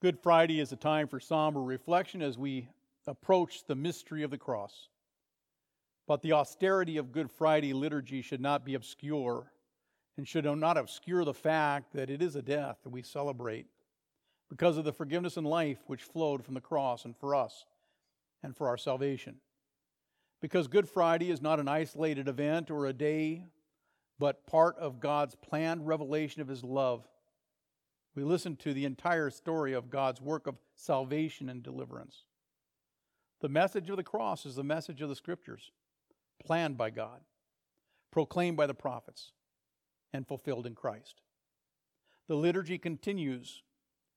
Good Friday is a time for somber reflection as we approach the mystery of the cross. But the austerity of Good Friday liturgy should not be obscure and should not obscure the fact that it is a death that we celebrate because of the forgiveness and life which flowed from the cross and for us and for our salvation. Because Good Friday is not an isolated event or a day, but part of God's planned revelation of His love. We listen to the entire story of God's work of salvation and deliverance. The message of the cross is the message of the Scriptures, planned by God, proclaimed by the prophets, and fulfilled in Christ. The liturgy continues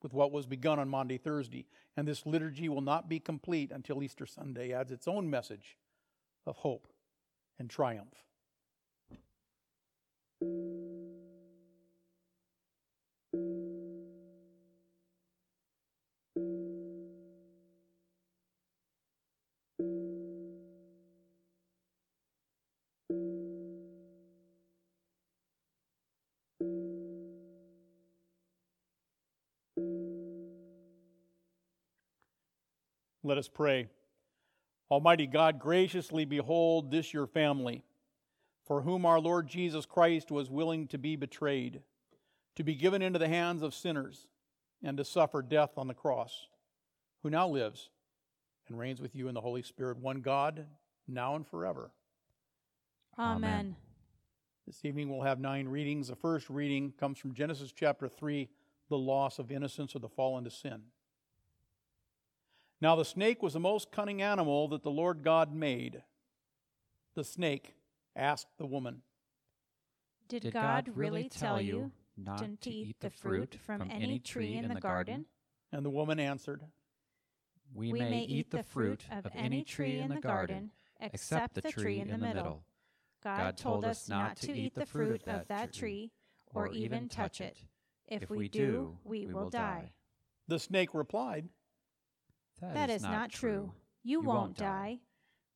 with what was begun on Maundy Thursday, and this liturgy will not be complete until Easter Sunday adds its own message of hope and triumph. Let us pray. Almighty God, graciously behold this your family, for whom our Lord Jesus Christ was willing to be betrayed, to be given into the hands of sinners, and to suffer death on the cross, who now lives and reigns with you in the Holy Spirit, one God, now and forever. Amen. This evening we'll have nine readings. The first reading comes from Genesis chapter 3, the loss of innocence or the fall into sin. Now the snake was the most cunning animal that the Lord God made. The snake asked the woman, Did, Did God, God really tell you not to eat the fruit from any tree in the garden? And the woman answered, We, we may eat the fruit of any tree in the garden except the tree in the middle. God told us not to eat the fruit of that tree or even touch it. If we do, we will die. The snake replied, that, that is, is, not true. true. You, you, won't die.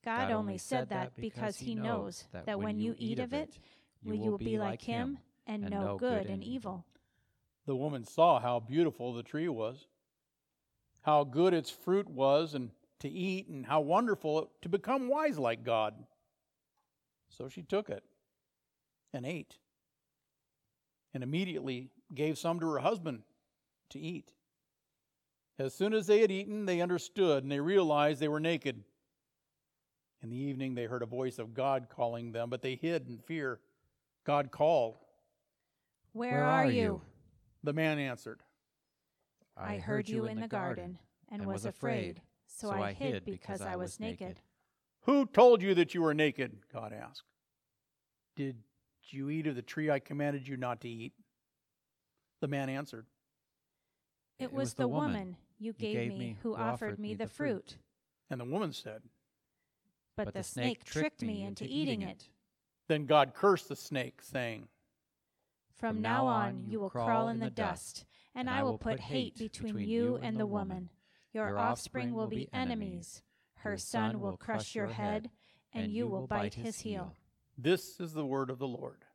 God, God only said that because he knows that when you eat of it, you will be like him and know good and evil. The woman saw how beautiful the tree was, how good its fruit was and to eat, and how wonderful it, to become wise like God. So she took it and ate, and immediately gave some to her husband to eat. As soon as they had eaten, they understood and they realized they were naked. In the evening, they heard a voice of God calling them, but they hid in fear. God called. Where, Where are you? The man answered, I heard you in the garden and was afraid, so I hid because I was naked. Who told you that you were naked? God asked. Did you eat of the tree I commanded you not to eat? The man answered, It was the woman you gave, gave me, who offered me the fruit. And the woman said, But, but the snake tricked me into eating it. Then God cursed the snake, saying, From now on you will crawl in the dust, and I will put hate between you and the woman. Your offspring will be enemies. Her son will crush your head, and you will bite his heel. This is the word of the Lord.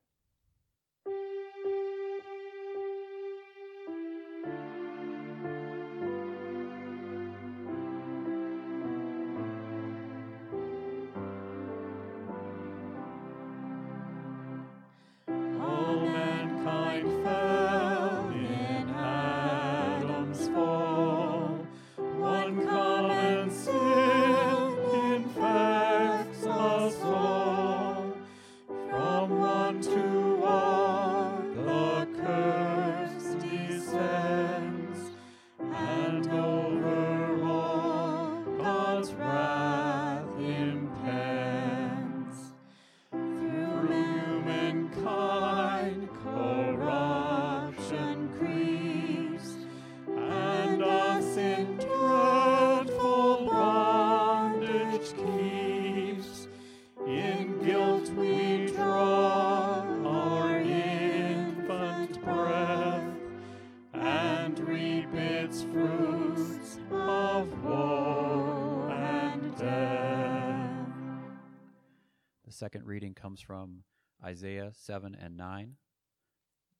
Second reading comes from Isaiah 7 and 9.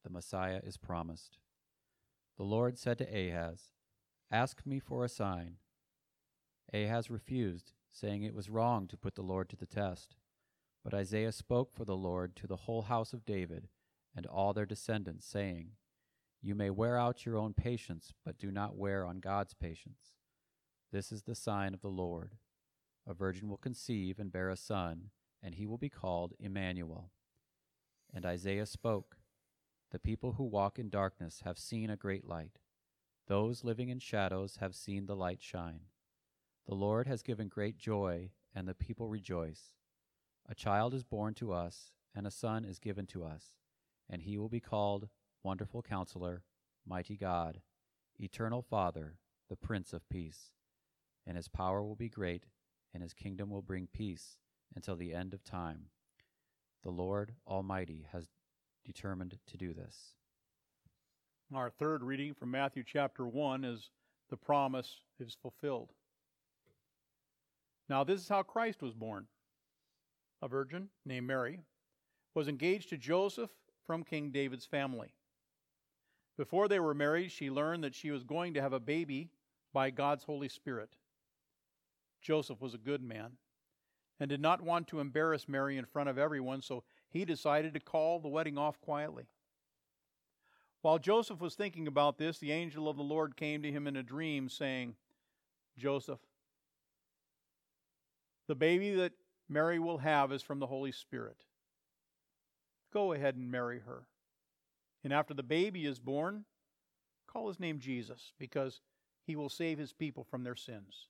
The Messiah is promised. The Lord said to Ahaz, Ask me for a sign. Ahaz refused, saying it was wrong to put the Lord to the test. But Isaiah spoke for the Lord to the whole house of David and all their descendants, saying, You may wear out your own patience, but do not wear on God's patience. This is the sign of the Lord. A virgin will conceive and bear a son, and he will be called Emmanuel. And Isaiah spoke, The people who walk in darkness have seen a great light. Those living in shadows have seen the light shine. The Lord has given great joy, and the people rejoice. A child is born to us, and a son is given to us, and he will be called Wonderful Counselor, Mighty God, Eternal Father, the Prince of Peace. And his power will be great, and his kingdom will bring peace until the end of time. The Lord Almighty has determined to do this. Our third reading from Matthew chapter 1 is the promise is fulfilled. Now, this is how Christ was born. A virgin named Mary was engaged to Joseph from King David's family. Before they were married, she learned that she was going to have a baby by God's Holy Spirit. Joseph was a good man and did not want to embarrass Mary in front of everyone, so he decided to call the wedding off quietly. While Joseph was thinking about this, the angel of the Lord came to him in a dream, saying, Joseph, the baby that Mary will have is from the Holy Spirit. Go ahead and marry her. And after the baby is born, call his name Jesus, because he will save his people from their sins.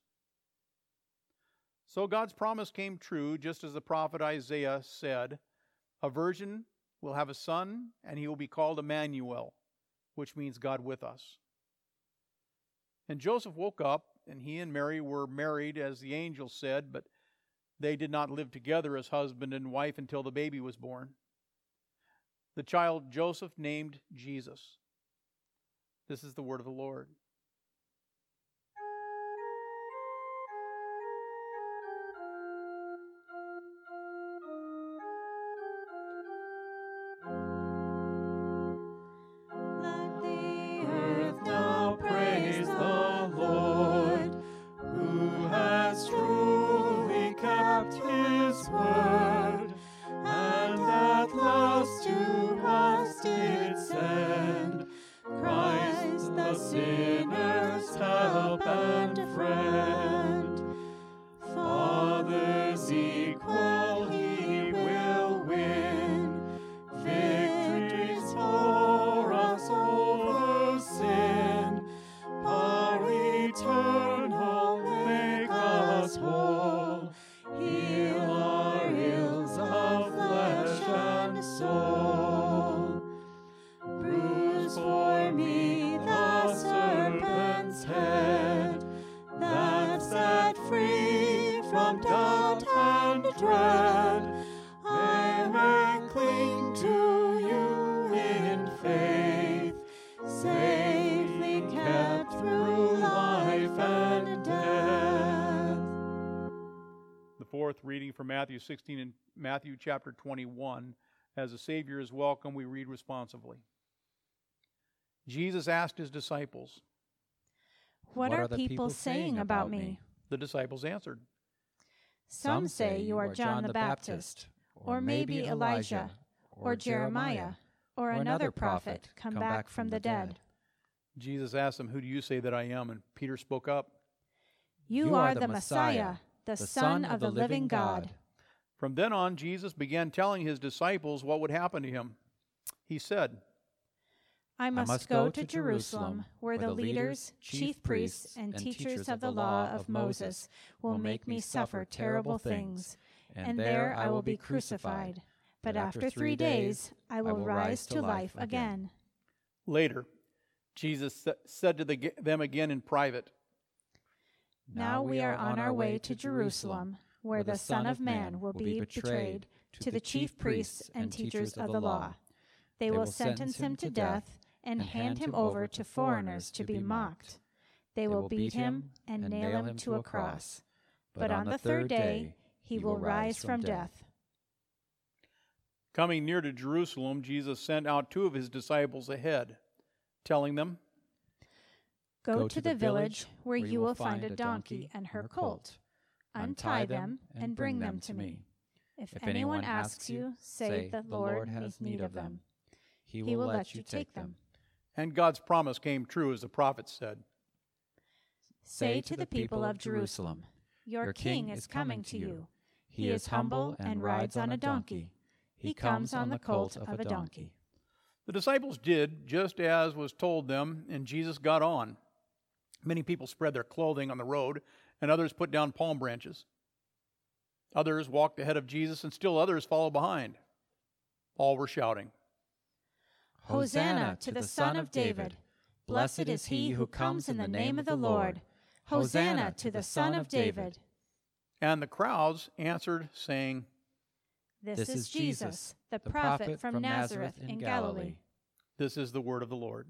So God's promise came true, just as the prophet Isaiah said A virgin will have a son, and he will be called Emmanuel which means God with us. And Joseph woke up, and he and Mary were married, as the angel said, but they did not live together as husband and wife until the baby was born. The child Joseph named Jesus. This is the word of the Lord. 16 and Matthew chapter 21. As the Savior is welcome, we read responsively. Jesus asked his disciples, What, what are, people, people saying about me? The disciples answered, Some say you are John the Baptist, or maybe Elijah, or Jeremiah, or another prophet come back from the dead. Jesus asked them, Who do you say that I am? And Peter spoke up, You are the Messiah, the Son of the living God. From then on, Jesus began telling his disciples what would happen to him. He said, I must, I must go, go, to Jerusalem, where the leaders, chief priests, and teachers of the law of Moses will make me suffer terrible things, and there I will be crucified. But after three days I will rise to life again. Later, Jesus said to them again in private, Now we are on our way to Jerusalem where the Son of Man will be betrayed to the chief priests and teachers of the law. They will sentence him to death and hand him over to foreigners to be mocked. They will beat him and nail him to a cross. But on the third day he will rise from death. Coming near to Jerusalem, Jesus sent out two of his disciples ahead, telling them, Go, to, the village where you will find a donkey and her colt. Untie them and bring them to me. If anyone asks you, say, The Lord has need of them. He will let you take them. And God's promise came true as the prophet said. Say to the people of Jerusalem, Your king is coming to you. He is humble and rides on a donkey. He comes on the colt of a donkey. The disciples did just as was told them, and Jesus got on. Many people spread their clothing on the road, and others put down palm branches. Others walked ahead of Jesus, and still others followed behind. All were shouting, Hosanna to the Son of David! Blessed is he who comes in the name of the Lord! Hosanna to the Son of David! And the crowds answered, saying, This is Jesus, the prophet from Nazareth in Galilee. This is the word of the Lord.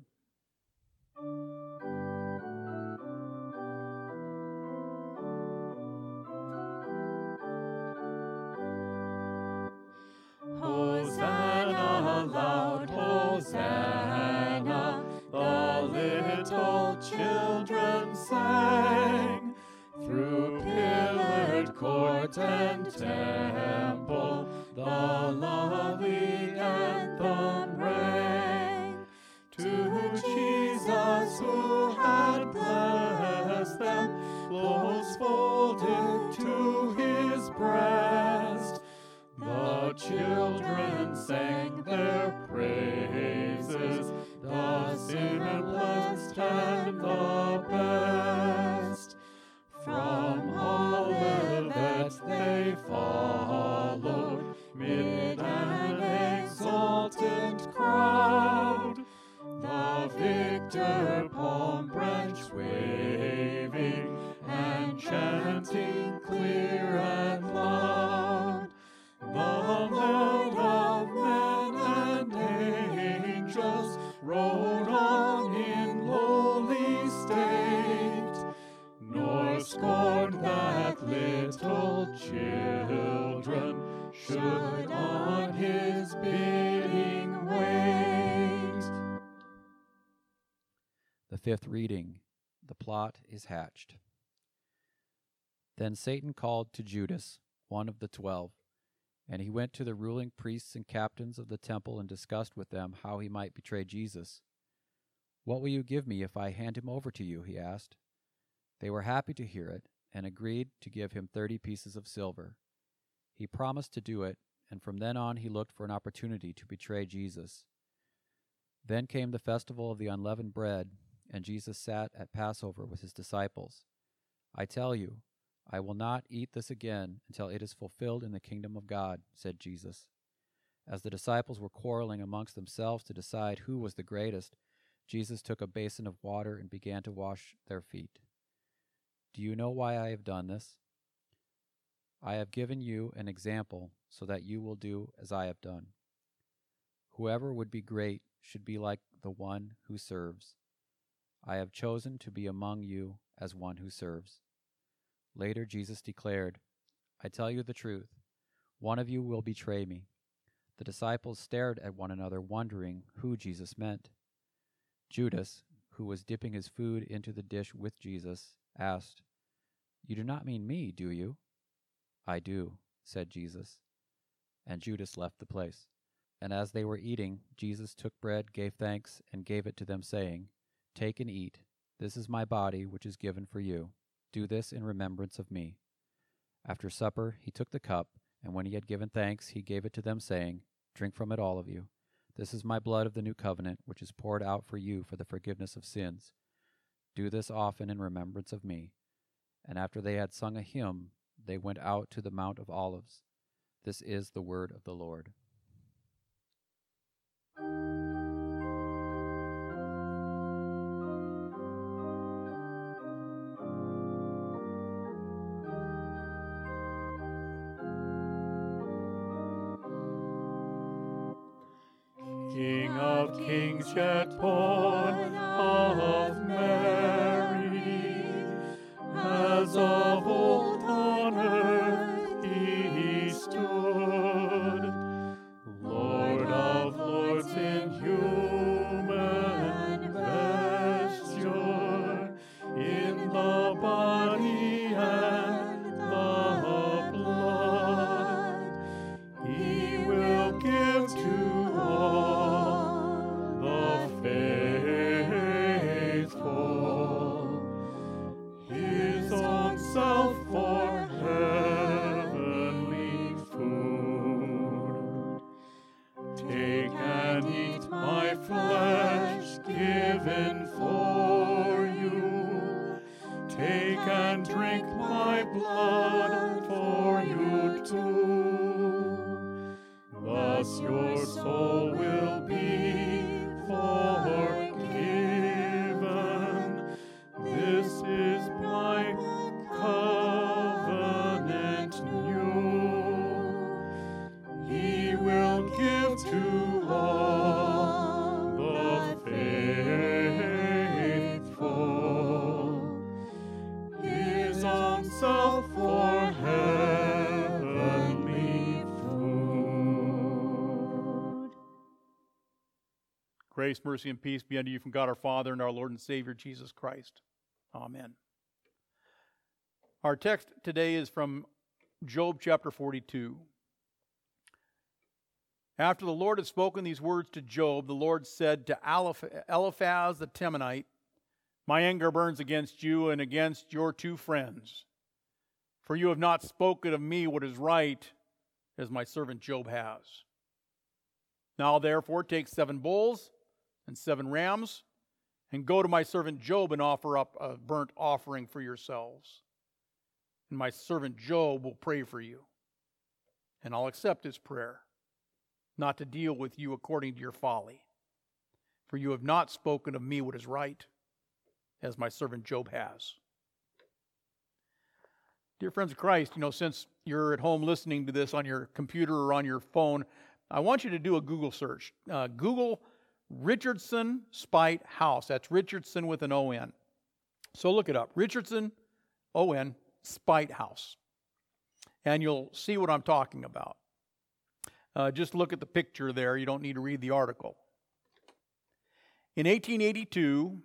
Sang. Through pillared court and temple, the lovely anthem rang. To Jesus who had blessed them, close folded to his breast. The children sang their praises, the simplest and waving and chanting clear and loud. The Lord of men and angels rode on in lowly state, nor scorned that little children should on his bidding wait. The fifth reading plot is hatched. Then Satan called to Judas, one of the twelve, and he went to the ruling priests and captains of the temple and discussed with them how he might betray Jesus. What will you give me if I hand him over to you? he asked. They were happy to hear it and agreed to give him thirty pieces of silver. He promised to do it, and from then on he looked for an opportunity to betray Jesus. Then came the festival of the unleavened bread, and Jesus sat at Passover with his disciples. I tell you, I will not eat this again until it is fulfilled in the kingdom of God, said Jesus. As the disciples were quarreling amongst themselves to decide who was the greatest, Jesus took a basin of water and began to wash their feet. Do you know why I have done this? I have given you an example so that you will do as I have done. Whoever would be great should be like the one who serves. I have chosen to be among you as one who serves. Later, Jesus declared, I tell you the truth, one of you will betray me. The disciples stared at one another, wondering who Jesus meant. Judas, who was dipping his food into the dish with Jesus, asked, You do not mean me, do you? I do, said Jesus. And Judas left the place. And as they were eating, Jesus took bread, gave thanks, and gave it to them, saying, Take and eat. This is my body, which is given for you. Do this in remembrance of me. After supper, he took the cup, and when he had given thanks, he gave it to them, saying, Drink from it, all of you. This is my blood of the new covenant, which is poured out for you for the forgiveness of sins. Do this often in remembrance of me. And after they had sung a hymn, they went out to the Mount of Olives. This is the word of the Lord. King of kings yet born of Mary, as of mercy, and peace be unto you from God our Father and our Lord and Savior Jesus Christ. Amen. Our text today is from Job chapter 42. After the Lord had spoken these words to Job, the Lord said to Eliphaz the Temanite, My anger burns against you and against your two friends, for you have not spoken of me what is right, as my servant Job has. Now, therefore, take seven bulls and seven rams, and go to my servant Job and offer up a burnt offering for yourselves. And my servant Job will pray for you, and I'll accept his prayer not to deal with you according to your folly. For you have not spoken of me what is right, as my servant Job has. Dear friends of Christ, you know, since you're at home listening to this on your computer or on your phone, I want you to do a Google search. Uh, Google Richardson Spite House. That's Richardson with an O N. So look it up Richardson, O N, Spite House. And you'll see what I'm talking about. Uh, just look at the picture there. You don't need to read the article. In 1882,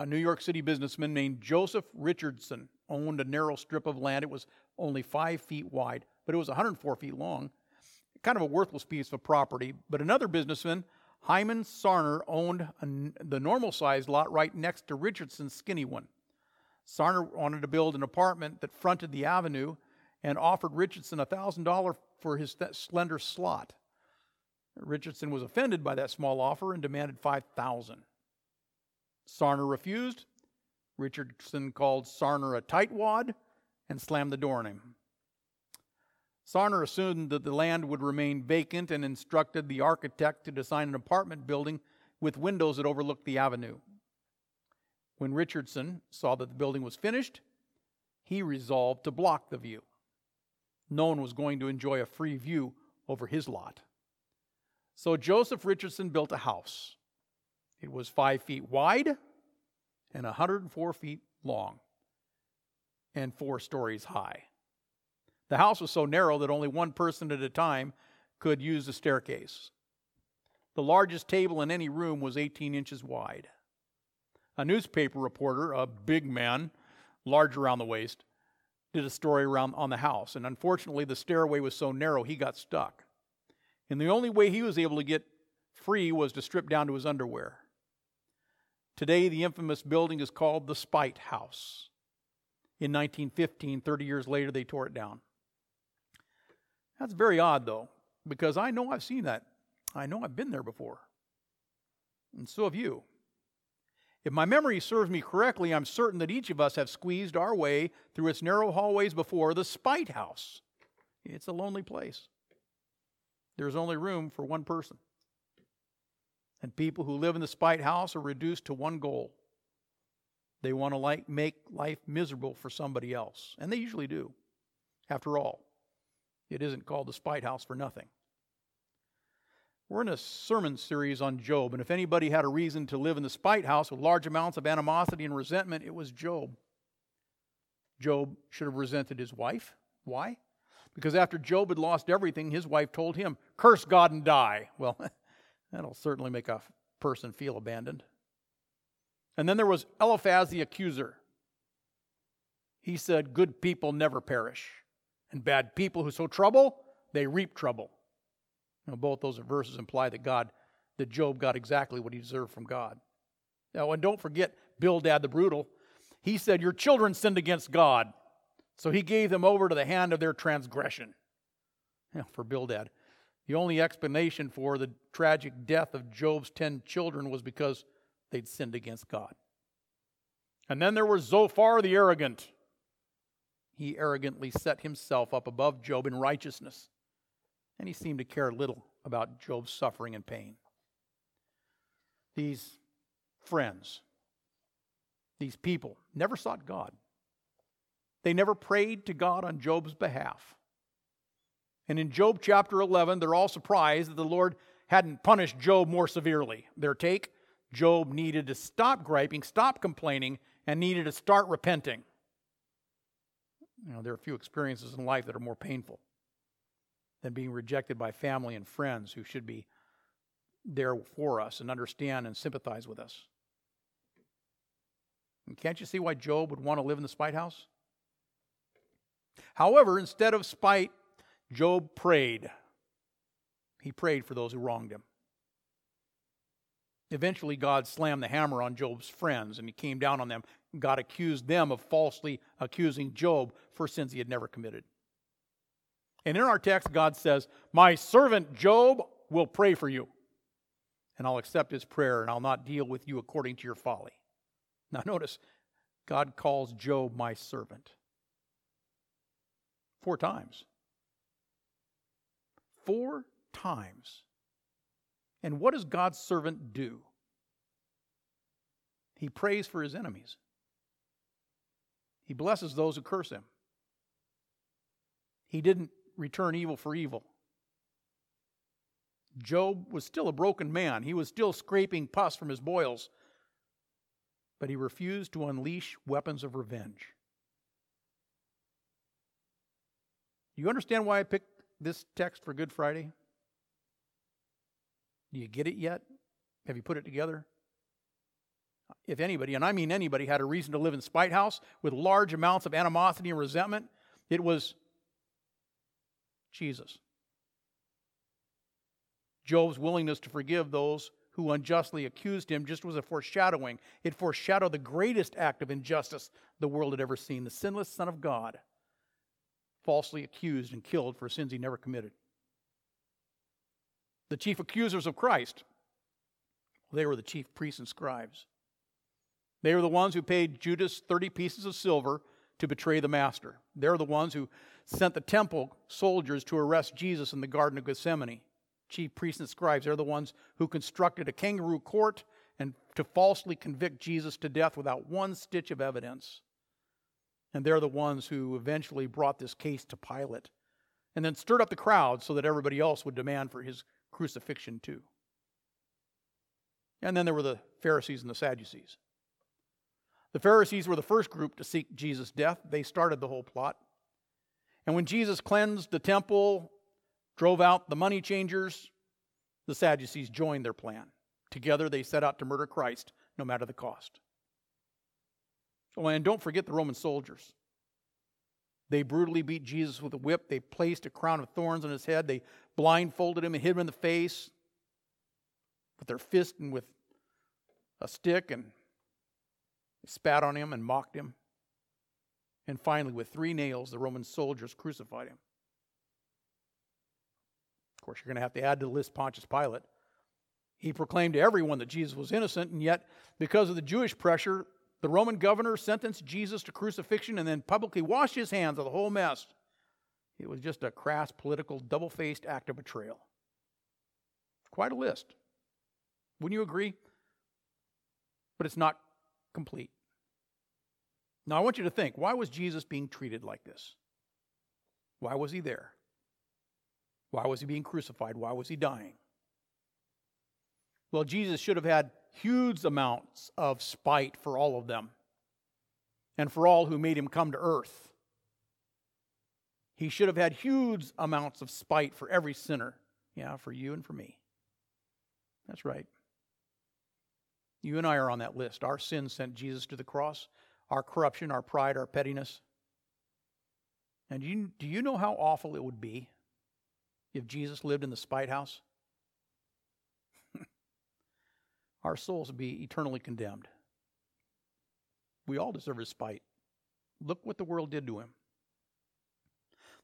a New York City businessman named Joseph Richardson owned a narrow strip of land. It was only five feet wide, but it was 104 feet long. Kind of a worthless piece of property. But another businessman, Hyman Sarner, owned a, the normal sized lot right next to Richardson's skinny one. Sarner wanted to build an apartment that fronted the avenue and offered Richardson $1,000 for his slender slot. Richardson was offended by that small offer and demanded 5000 Sarner refused. Richardson called Sarner a tightwad and slammed the door on him. Sarner assumed that the land would remain vacant and instructed the architect to design an apartment building with windows that overlooked the avenue. When Richardson saw that the building was finished, he resolved to block the view no one was going to enjoy a free view over his lot. So Joseph Richardson built a house. It was five feet wide and 104 feet long and four stories high. The house was so narrow that only one person at a time could use the staircase. The largest table in any room was 18 inches wide. A newspaper reporter, a big man, large around the waist, did a story around on the house. And unfortunately, the stairway was so narrow, he got stuck. And the only way he was able to get free was to strip down to his underwear. Today, the infamous building is called the Spite House. In 1915, 30 years later, they tore it down. That's very odd, though, because I know I've seen that. I know I've been there before. And so have you. If my memory serves me correctly, I'm certain that each of us have squeezed our way through its narrow hallways before the Spite House. It's a lonely place. There's only room for one person. And people who live in the Spite House are reduced to one goal they want to like make life miserable for somebody else. And they usually do. After all, it isn't called the Spite House for nothing. We're in a sermon series on Job, and if anybody had a reason to live in the spite house with large amounts of animosity and resentment, it was Job. Job should have resented his wife. Why? Because after Job had lost everything, his wife told him, Curse God and die. Well, that'll certainly make a person feel abandoned. And then there was Eliphaz the accuser. He said, Good people never perish, and bad people who sow trouble, they reap trouble. Know, both those verses imply that God, that Job got exactly what he deserved from God. Now, and don't forget Bildad the brutal. He said, Your children sinned against God. So he gave them over to the hand of their transgression. Know, for Bildad. The only explanation for the tragic death of Job's ten children was because they'd sinned against God. And then there was Zophar the arrogant. He arrogantly set himself up above Job in righteousness, and he seemed to care little about Job's suffering and pain. These friends, these people, never sought God. They never prayed to God on Job's behalf. And in Job chapter 11, they're all surprised that the Lord hadn't punished Job more severely. Their take Job needed to stop griping, stop complaining, and needed to start repenting. You know, there are a few experiences in life that are more painful than being rejected by family and friends who should be there for us and understand and sympathize with us. And can't you see why Job would want to live in the spite house? However, instead of spite, Job prayed. He prayed for those who wronged him. Eventually, God slammed the hammer on Job's friends and he came down on them. God accused them of falsely accusing Job for sins he had never committed. And in our text, God says, My servant Job will pray for you, and I'll accept his prayer, and I'll not deal with you according to your folly. Now, notice, God calls Job my servant. Four times. Four times. And what does God's servant do? He prays for his enemies. He blesses those who curse him. He didn't return evil for evil. Job was still a broken man. He was still scraping pus from his boils, but he refused to unleash weapons of revenge. Do you understand why I picked this text for Good Friday? Do you get it yet? Have you put it together? If anybody, and I mean anybody, had a reason to live in Spite House with large amounts of animosity and resentment, it was Jesus. Job's willingness to forgive those who unjustly accused him just was a foreshadowing. It foreshadowed the greatest act of injustice the world had ever seen the sinless Son of God, falsely accused and killed for sins he never committed. The chief accusers of Christ, they were the chief priests and scribes. They were the ones who paid Judas 30 pieces of silver to betray the master. They're the ones who sent the temple soldiers to arrest Jesus in the Garden of Gethsemane. Chief priests and scribes, they're the ones who constructed a kangaroo court and to falsely convict Jesus to death without one stitch of evidence. And they're the ones who eventually brought this case to Pilate and then stirred up the crowd so that everybody else would demand for his crucifixion too. And then there were the Pharisees and the Sadducees. The Pharisees were the first group to seek Jesus' death. They started the whole plot. And when Jesus cleansed the temple, drove out the money changers, the Sadducees joined their plan. Together they set out to murder Christ, no matter the cost. Oh, and don't forget the Roman soldiers. They brutally beat Jesus with a whip. They placed a crown of thorns on his head. They blindfolded him and hit him in the face with their fist and with a stick and spat on him and mocked him. And finally, with three nails, the Roman soldiers crucified him. Of course, you're going to have to add to the list Pontius Pilate. He proclaimed to everyone that Jesus was innocent, and yet, because of the Jewish pressure, the Roman governor sentenced Jesus to crucifixion and then publicly washed his hands of the whole mess. It was just a crass, political, double faced act of betrayal. Quite a list. Wouldn't you agree? But it's not complete. Now, I want you to think why was Jesus being treated like this? Why was he there? Why was he being crucified? Why was he dying? Well, Jesus should have had huge amounts of spite for all of them and for all who made him come to earth. He should have had huge amounts of spite for every sinner. Yeah, for you and for me. That's right. You and I are on that list. Our sin sent Jesus to the cross, our corruption, our pride, our pettiness. And do you, do you know how awful it would be if Jesus lived in the spite house? our souls would be eternally condemned. We all deserve his spite. Look what the world did to him.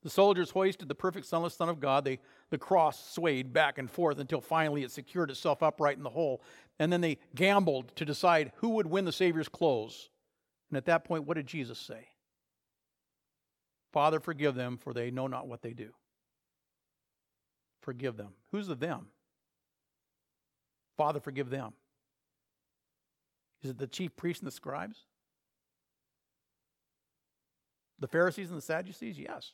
The soldiers hoisted the perfect Son of God. They, the cross swayed back and forth until finally it secured itself upright in the hole. And then they gambled to decide who would win the Savior's clothes. And at that point, what did Jesus say? Father, forgive them, for they know not what they do. Forgive them. Who's the them? Father, forgive them. Is it the chief priests and the scribes? The Pharisees and the Sadducees? Yes.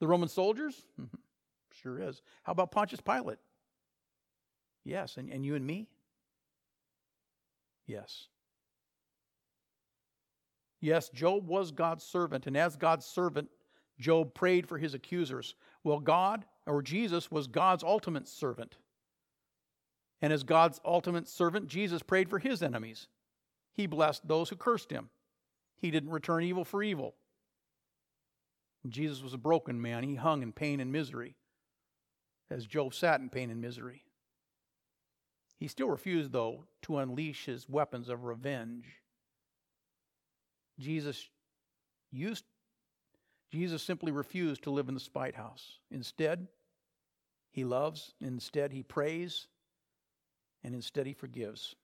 The Roman soldiers? Mm-hmm. Sure is. How about Pontius Pilate? Yes. And, and you and me? Yes. Yes, Job was God's servant, and as God's servant, Job prayed for his accusers. Well, God, or Jesus, was God's ultimate servant. And as God's ultimate servant, Jesus prayed for his enemies. He blessed those who cursed him. He didn't return evil for evil. Jesus was a broken man. He hung in pain and misery, as Job sat in pain and misery. He still refused, though, to unleash his weapons of revenge. Jesus used Jesus simply refused to live in the spite house. Instead, he loves, instead he prays, and instead he forgives.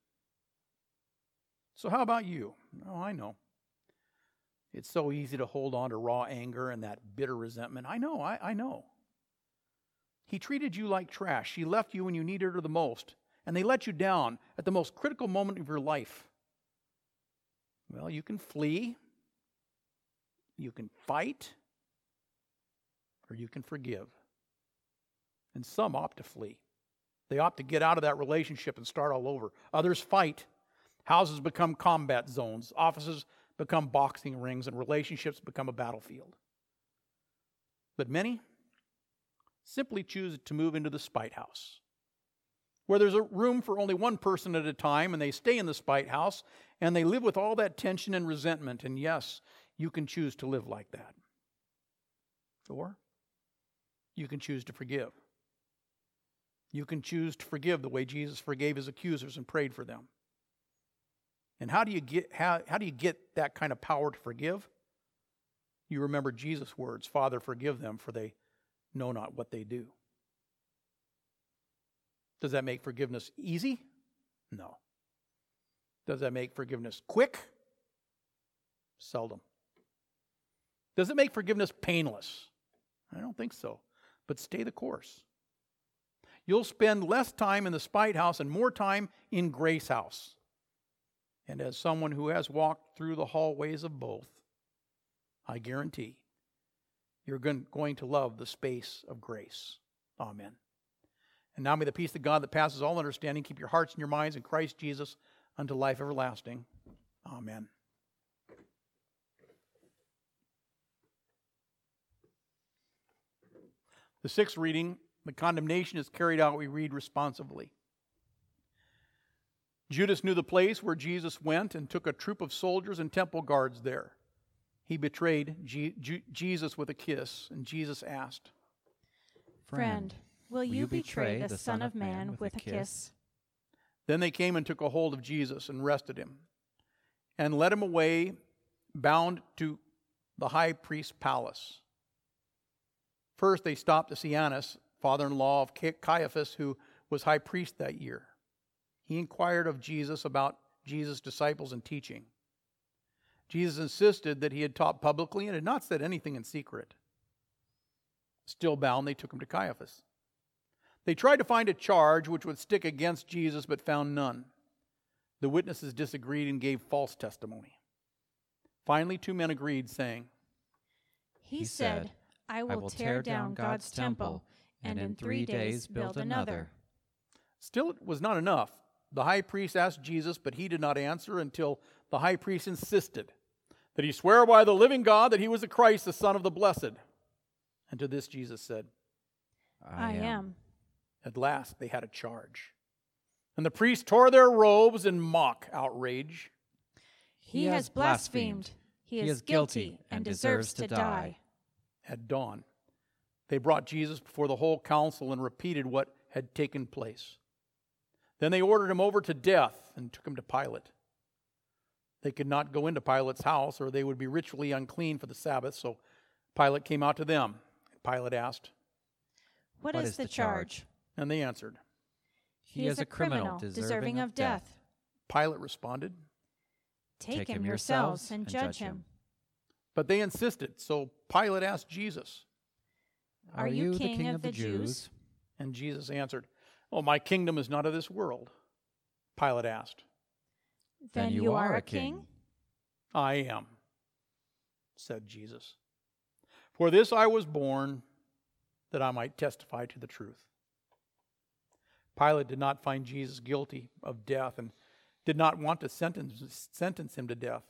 So how about you? Oh, I know. It's so easy to hold on to raw anger and that bitter resentment. I know, I, I know. He treated you like trash. He left you when you needed her the most, and they let you down at the most critical moment of your life. Well, you can flee, you can fight, or you can forgive. And some opt to flee. They opt to get out of that relationship and start all over. Others fight. Houses become combat zones. Offices become boxing rings and relationships become a battlefield. But many simply choose to move into the spite house, where there's a room for only one person at a time, and they stay in the spite house and they live with all that tension and resentment. And yes, you can choose to live like that. Or you can choose to forgive. You can choose to forgive the way Jesus forgave his accusers and prayed for them. And how do you get how, how do you get that kind of power to forgive? You remember Jesus' words, Father, forgive them, for they know not what they do. Does that make forgiveness easy? No. Does that make forgiveness quick? Seldom. Does it make forgiveness painless? I don't think so. But stay the course. You'll spend less time in the spite house and more time in grace house. And as someone who has walked through the hallways of both, I guarantee you're going to love the space of grace. Amen. And now may the peace of God that passes all understanding keep your hearts and your minds in Christ Jesus unto life everlasting. Amen. The sixth reading, the condemnation is carried out, we read responsively. Judas knew the place where Jesus went and took a troop of soldiers and temple guards there. He betrayed G- G- Jesus with a kiss, and Jesus asked, Friend, will you, betray, betray the Son of Man with a kiss? Then they came and took a hold of Jesus and arrested him, and led him away, bound to the high priest's palace. First, they stopped to see Annas, father in law of Caiaphas, who was high priest that year. He inquired of Jesus about Jesus' disciples and teaching. Jesus insisted that he had taught publicly and had not said anything in secret. Still bound, they took him to Caiaphas. They tried to find a charge which would stick against Jesus, but found none. The witnesses disagreed and gave false testimony. Finally, two men agreed, saying, He said, I will, I will tear down God's temple, and in three days build another. Still, it was not enough. The high priest asked Jesus, but he did not answer until the high priest insisted that he swear by the living God that he was the Christ, the Son of the Blessed. And to this Jesus said, I, am. At last they had a charge. And the priests tore their robes in mock outrage. He has blasphemed. He is guilty and deserves to die. At dawn, they brought Jesus before the whole council and repeated what had taken place. Then they ordered him over to death and took him to Pilate. They could not go into Pilate's house, or they would be ritually unclean for the Sabbath, so Pilate came out to them. Pilate asked, What, what is, is, the charge? charge? And they answered, He, he is a criminal deserving of death. Pilate responded, Take, him yourselves and judge him. But they insisted, so Pilate asked Jesus, Are you king of the Jews? And Jesus answered, Oh, my kingdom is not of this world. Pilate asked, Then you are a king? I am, said Jesus. For this I was born, that I might testify to the truth. Pilate did not find Jesus guilty of death and did not want to sentence, sentence him to death.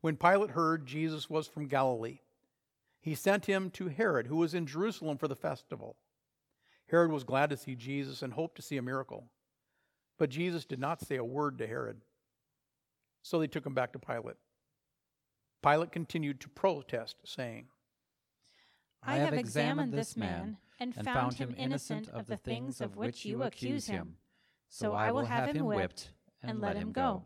When Pilate heard Jesus was from Galilee, he sent him to Herod, who was in Jerusalem for the festival. Herod was glad to see Jesus and hoped to see a miracle. But Jesus did not say a word to Herod. So they took him back to Pilate. Pilate continued to protest, saying, I have examined this man and found him innocent of the things of which you accuse him. So I will have him whipped and let him go.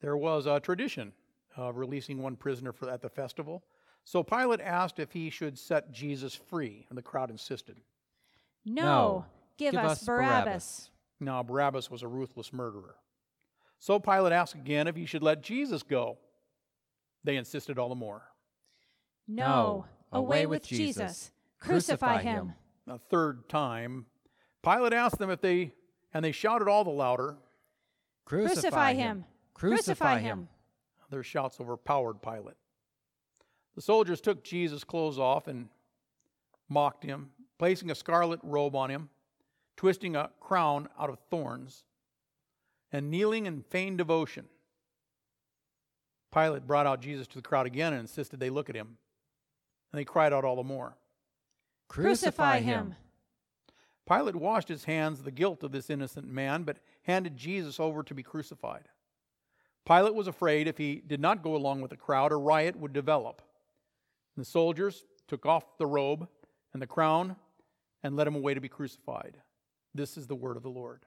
There was a tradition of releasing one prisoner for, at the festival. So Pilate asked if he should set Jesus free, and the crowd insisted. No, give, give us, us Barabbas. Barabbas. Now, Barabbas was a ruthless murderer. So Pilate asked again if he should let Jesus go. They insisted all the more. No, away with Jesus. Crucify him. A third time, Pilate asked them if they, and they shouted all the louder, Crucify him! Crucify him! Their shouts overpowered Pilate. The soldiers took Jesus' clothes off and mocked him, placing a scarlet robe on him, twisting a crown out of thorns, and kneeling in feigned devotion. Pilate brought out Jesus to the crowd again and insisted they look at him. And they cried out all the more Crucify him! Pilate washed his hands of the guilt of this innocent man, but handed Jesus over to be crucified. Pilate was afraid if he did not go along with the crowd, a riot would develop. And the soldiers took off the robe and the crown and led him away to be crucified. This is the word of the Lord.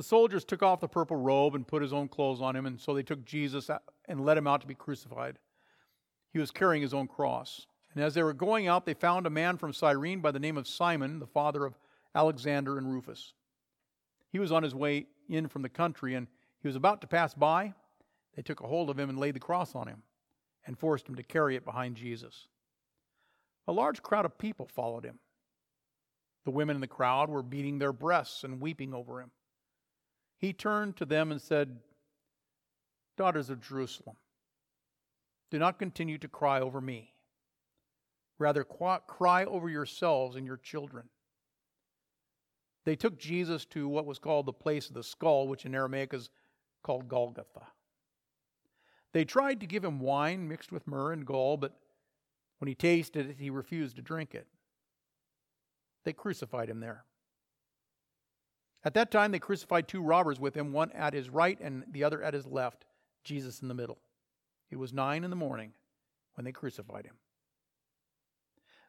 The soldiers took off the purple robe and put his own clothes on him, and so they took Jesus and led him out to be crucified. He was carrying his own cross. And as they were going out, they found a man from Cyrene by the name of Simon, the father of Alexander and Rufus. He was on his way in from the country, and he was about to pass by. They took a hold of him and laid the cross on him and forced him to carry it behind Jesus. A large crowd of people followed him the women in the crowd were beating their breasts and weeping over him. He turned to them and said, Daughters of Jerusalem, do not continue to cry over me. Rather, cry over yourselves and your children. They took Jesus to what was called the place of the skull, which in Aramaic is called Golgotha. They tried to give him wine mixed with myrrh and gall, but when he tasted it, he refused to drink it. they crucified him there. At that time, they crucified two robbers with him, one at his right and the other at his left, Jesus in the middle. It was nine in the morning when they crucified him.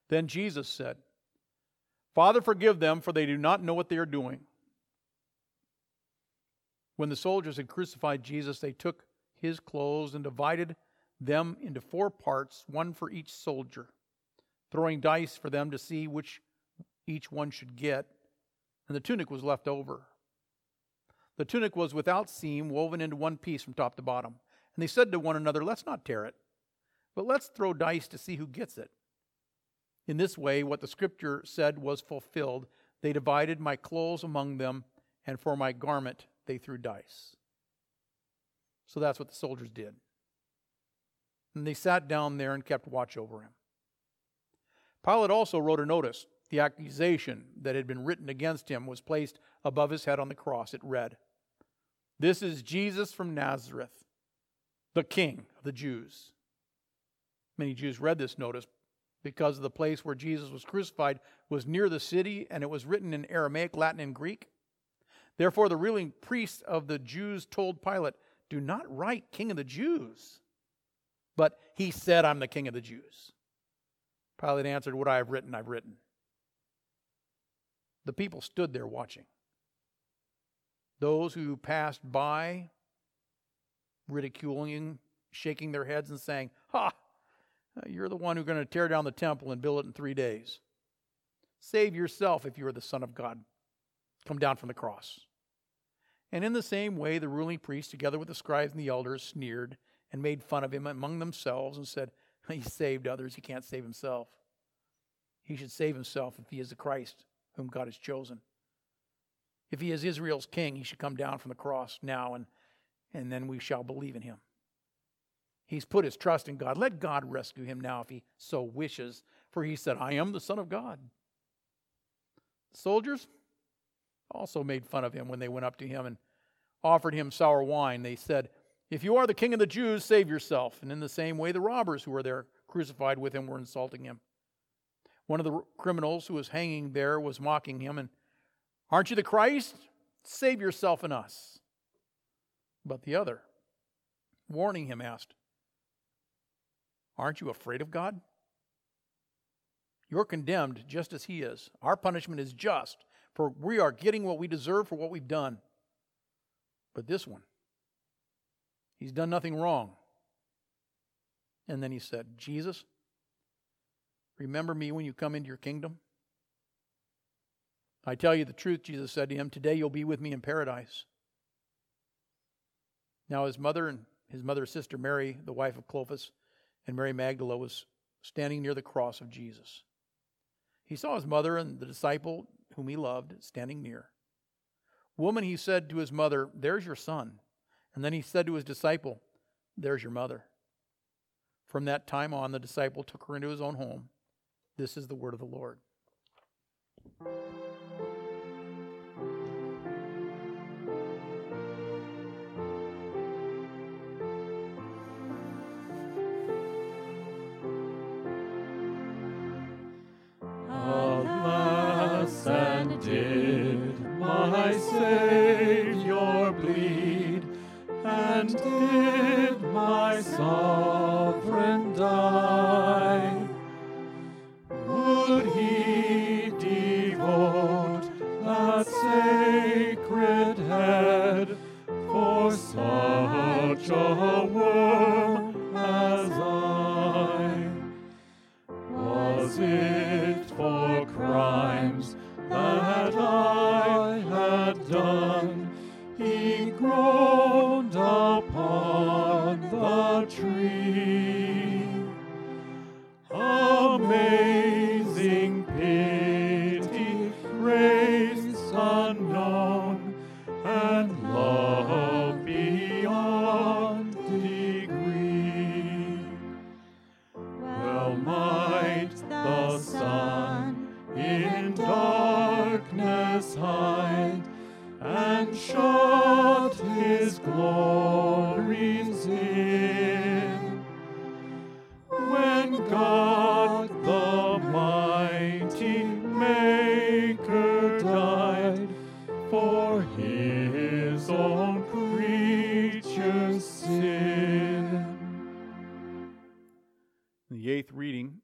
Then Jesus said, Father, forgive them, for they do not know what they are doing. When the soldiers had crucified Jesus, they took his clothes and divided them into four parts, one for each soldier, throwing dice for them to see which each one should get and the tunic was left over. The tunic was without seam, woven into one piece from top to bottom. And they said to one another, Let's not tear it, but let's throw dice to see who gets it. In this way, what the scripture said was fulfilled. They divided my clothes among them, and for my garment they threw dice. So that's what the soldiers did. And they sat down there and kept watch over him. Pilate also wrote a notice the accusation that had been written against him was placed above his head on the cross. It read, This is Jesus from Nazareth, the King of the Jews. Many Jews read this notice because the place where Jesus was crucified was near the city and it was written in Aramaic, Latin, and Greek. Therefore, the ruling priests of the Jews told Pilate, Do not write King of the Jews. But he said, I'm the King of the Jews. Pilate answered, What I have written, I've written. The people stood there watching. Those who passed by, ridiculing, shaking their heads, and saying, Ha! You're the one who's going to tear down the temple and build it in three days. Save yourself if you are the Son of God. Come down from the cross. And in the same way, the ruling priests, together with the scribes and the elders, sneered and made fun of him among themselves and said, He saved others, he can't save himself. He should save himself if he is the Christ, whom God has chosen. If he is Israel's king, he should come down from the cross now, and, and then we shall believe in him. He's put his trust in God. Let God rescue him now if he so wishes, for he said, I am the Son of God. Soldiers also made fun of him when they went up to him and offered him sour wine. They said, If you are the king of the Jews, save yourself. And in the same way, the robbers who were there crucified with him were insulting him. One of the criminals who was hanging there was mocking him, and, Aren't you the Christ? Save yourself and us. But the other, warning him, asked, Aren't you afraid of God? You're condemned just as he is. Our punishment is just, for we are getting what we deserve for what we've done. But this one, he's done nothing wrong. And then he said, Jesus, Remember me when you come into your kingdom? I tell you the truth, Jesus said to him, Today you'll be with me in paradise. Now his mother and his mother's sister Mary, the wife of Clopas, and Mary Magdala was standing near the cross of Jesus. He saw his mother and the disciple whom he loved standing near. Woman, he said to his mother, There's your son. And then he said to his disciple, There's your mother. From that time on, the disciple took her into his own home. This is the word of the Lord. Alas, and did my Savior bleed, and did my sovereign sin. The eighth reading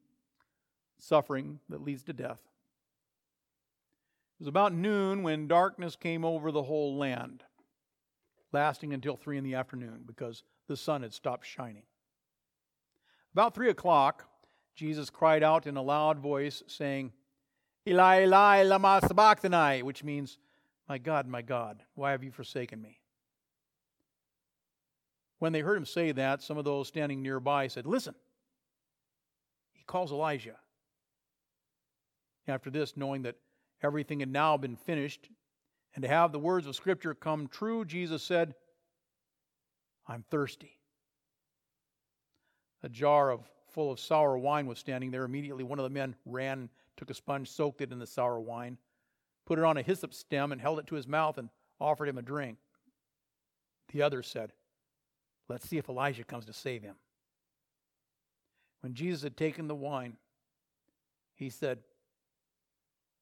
suffering that leads to death. It was about noon when darkness came over the whole land, lasting until three in the afternoon because the sun had stopped shining. About three o'clock, Jesus cried out in a loud voice, saying, Eli, Eli, lama sabachthani, which means, My God, my God, why have you forsaken me? When they heard him say that, some of those standing nearby said, Listen, he calls Elijah. After this, knowing that everything had now been finished, and to have the words of Scripture come true, Jesus said, I'm thirsty. A jar of full of sour wine was standing there. Immediately, one of the men ran, took a sponge, soaked it in the sour wine, put it on a hyssop stem, and held it to his mouth and offered him a drink. The other said, Let's see if Elijah comes to save him. When Jesus had taken the wine, he said,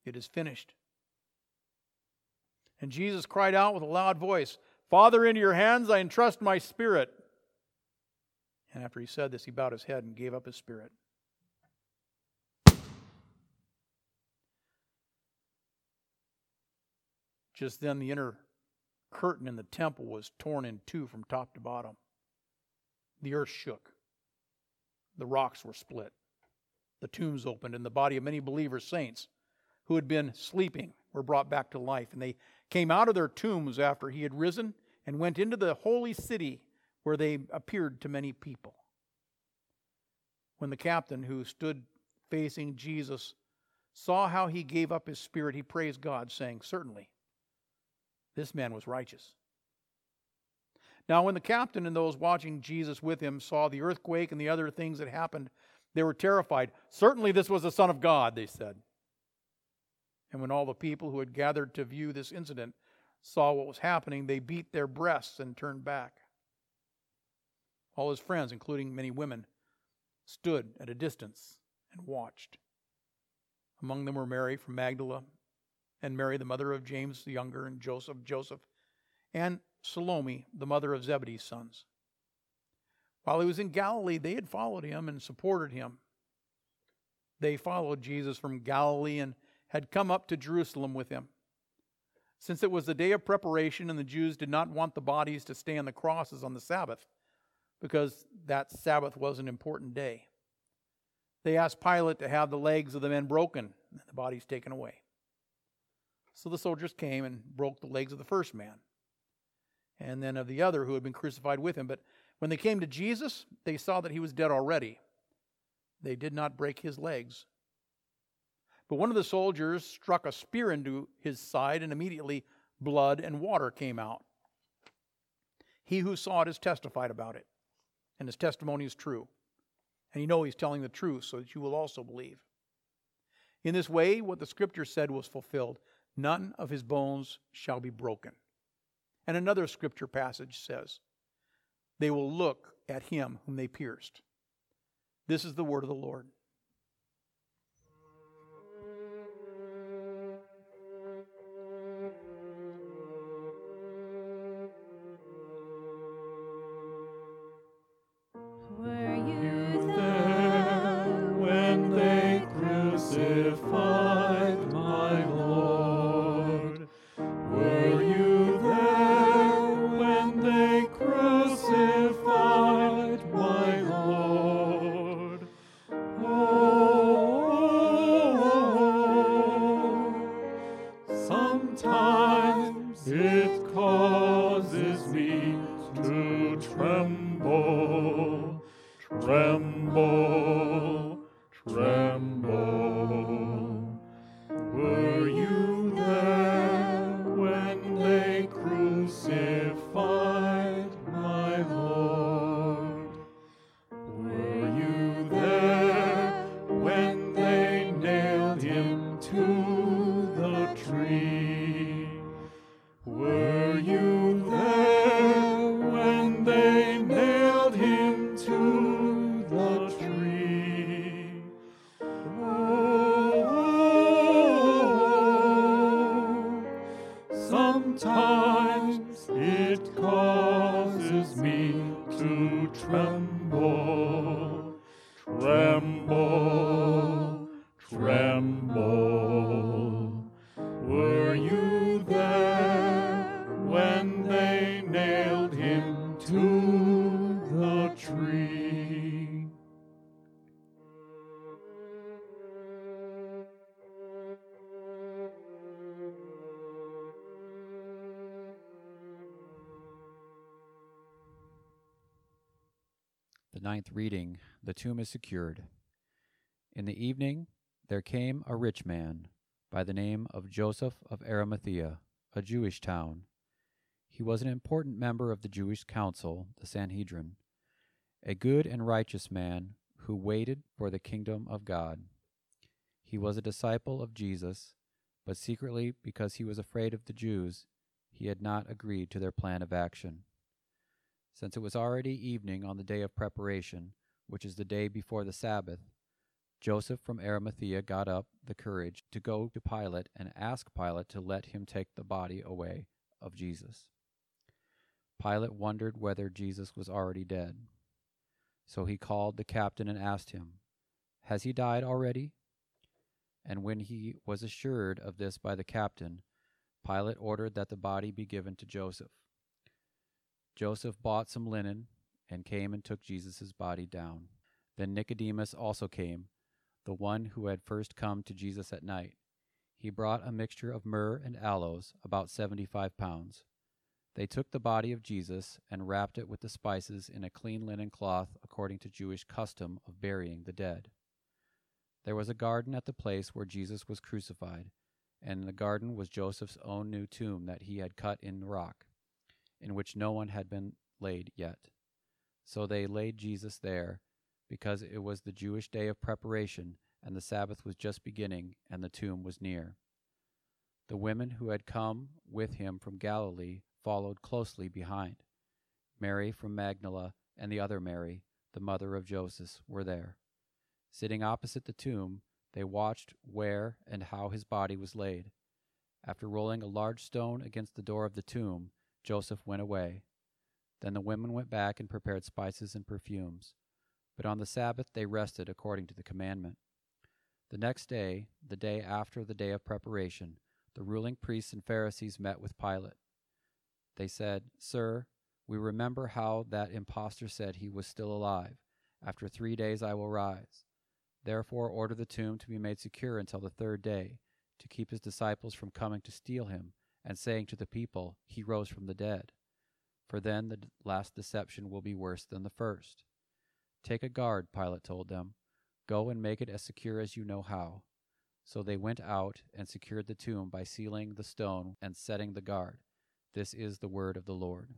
It is finished. And Jesus cried out with a loud voice, Father, into your hands I entrust my spirit. And after he said this, he bowed his head and gave up his spirit. Just then, the inner curtain in the temple was torn in two from top to bottom. The earth shook. The rocks were split. The tombs opened, and the body of many believers, saints, who had been sleeping, were brought back to life. And they came out of their tombs after he had risen and went into the holy city where they appeared to many people. When the captain who stood facing Jesus saw how he gave up his spirit, he praised God, saying, Certainly, this man was righteous. Now, when the captain and those watching Jesus with him saw the earthquake and the other things that happened, they were terrified. Certainly, this was the Son of God, they said. And when all the people who had gathered to view this incident saw what was happening, they beat their breasts and turned back. All his friends, including many women, stood at a distance and watched. Among them were Mary from Magdala, and Mary, the mother of James the younger, and Joseph, Joseph, and Salome, the mother of Zebedee's sons. While he was in Galilee, they had followed him and supported him. They followed Jesus from Galilee and had come up to Jerusalem with him. Since it was the day of preparation and the Jews did not want the bodies to stay on the crosses on the Sabbath, because that Sabbath was an important day. They asked Pilate to have the legs of the men broken and the bodies taken away. So the soldiers came and broke the legs of the first man and then of the other who had been crucified with him. But when they came to Jesus, they saw that he was dead already. They did not break his legs. But one of the soldiers struck a spear into his side, and immediately blood and water came out. He who saw it has testified about it and his testimony is true. And you know he's telling the truth so that you will also believe. In this way, what the scripture said was fulfilled none of his bones shall be broken. And another scripture passage says, They will look at him whom they pierced. This is the word of the Lord. Tomb is secured. In the evening there came a rich man by the name of Joseph of Arimathea, a Jewish town. He was an important member of the Jewish council, the Sanhedrin, a good and righteous man who waited for the kingdom of God. He was a disciple of Jesus, but secretly, because he was afraid of the Jews, he had not agreed to their plan of action. Since it was already evening on the day of preparation, which is the day before the Sabbath, Joseph from Arimathea got up the courage to go to Pilate and ask Pilate to let him take the body away of Jesus. Pilate wondered whether Jesus was already dead. So he called the captain and asked him, Has he died already? And when he was assured of this by the captain, Pilate ordered that the body be given to Joseph. Joseph bought some linen and came and took Jesus' body down. Then Nicodemus also came, the one who had first come to Jesus at night. He brought a mixture of myrrh and aloes, about seventy five pounds. They took the body of Jesus and wrapped it with the spices in a clean linen cloth according to Jewish custom of burying the dead. There was a garden at the place where Jesus was crucified, and in the garden was Joseph's own new tomb that he had cut in the rock, in which no one had been laid yet. So they laid Jesus there, because it was the Jewish day of preparation, and the Sabbath was just beginning, and the tomb was near. The women who had come with him from Galilee followed closely behind. Mary from Magdala and the other Mary, the mother of Joseph, were there. Sitting opposite the tomb, they watched where and how his body was laid. After rolling a large stone against the door of the tomb, Joseph went away. Then the women went back and prepared spices and perfumes. But on the Sabbath they rested according to the commandment. The next day, the day after the day of preparation, the ruling priests and Pharisees met with Pilate. They said, Sir, we remember how that impostor said he was still alive. After three days I will rise. Therefore order the tomb to be made secure until the third day, to keep his disciples from coming to steal him, and saying to the people, He rose from the dead. For then the last deception will be worse than the first. Take a guard, Pilate told them. Go and make it as secure as you know how. So they went out and secured the tomb by sealing the stone and setting the guard. This is the word of the Lord.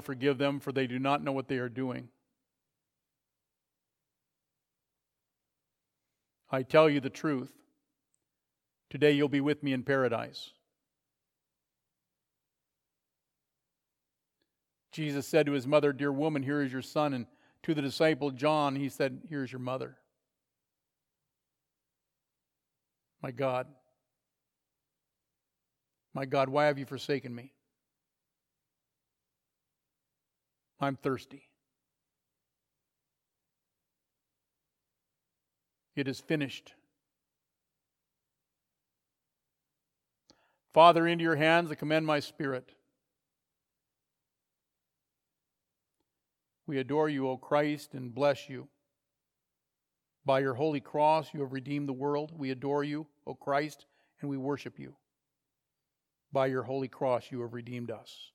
Father, forgive them, for they do not know what they are doing. I tell you the truth. Today you'll be with me in paradise. Jesus said to his mother, Dear woman, here is your son. And to the disciple John, he said, Here is your mother. My God, my God, why have you forsaken me? I'm thirsty. It is finished. Father, into your hands I commend my spirit. We adore you, O Christ, and bless you. By your holy cross, you have redeemed the world. We adore you, O Christ, and we worship you. By your holy cross, you have redeemed us.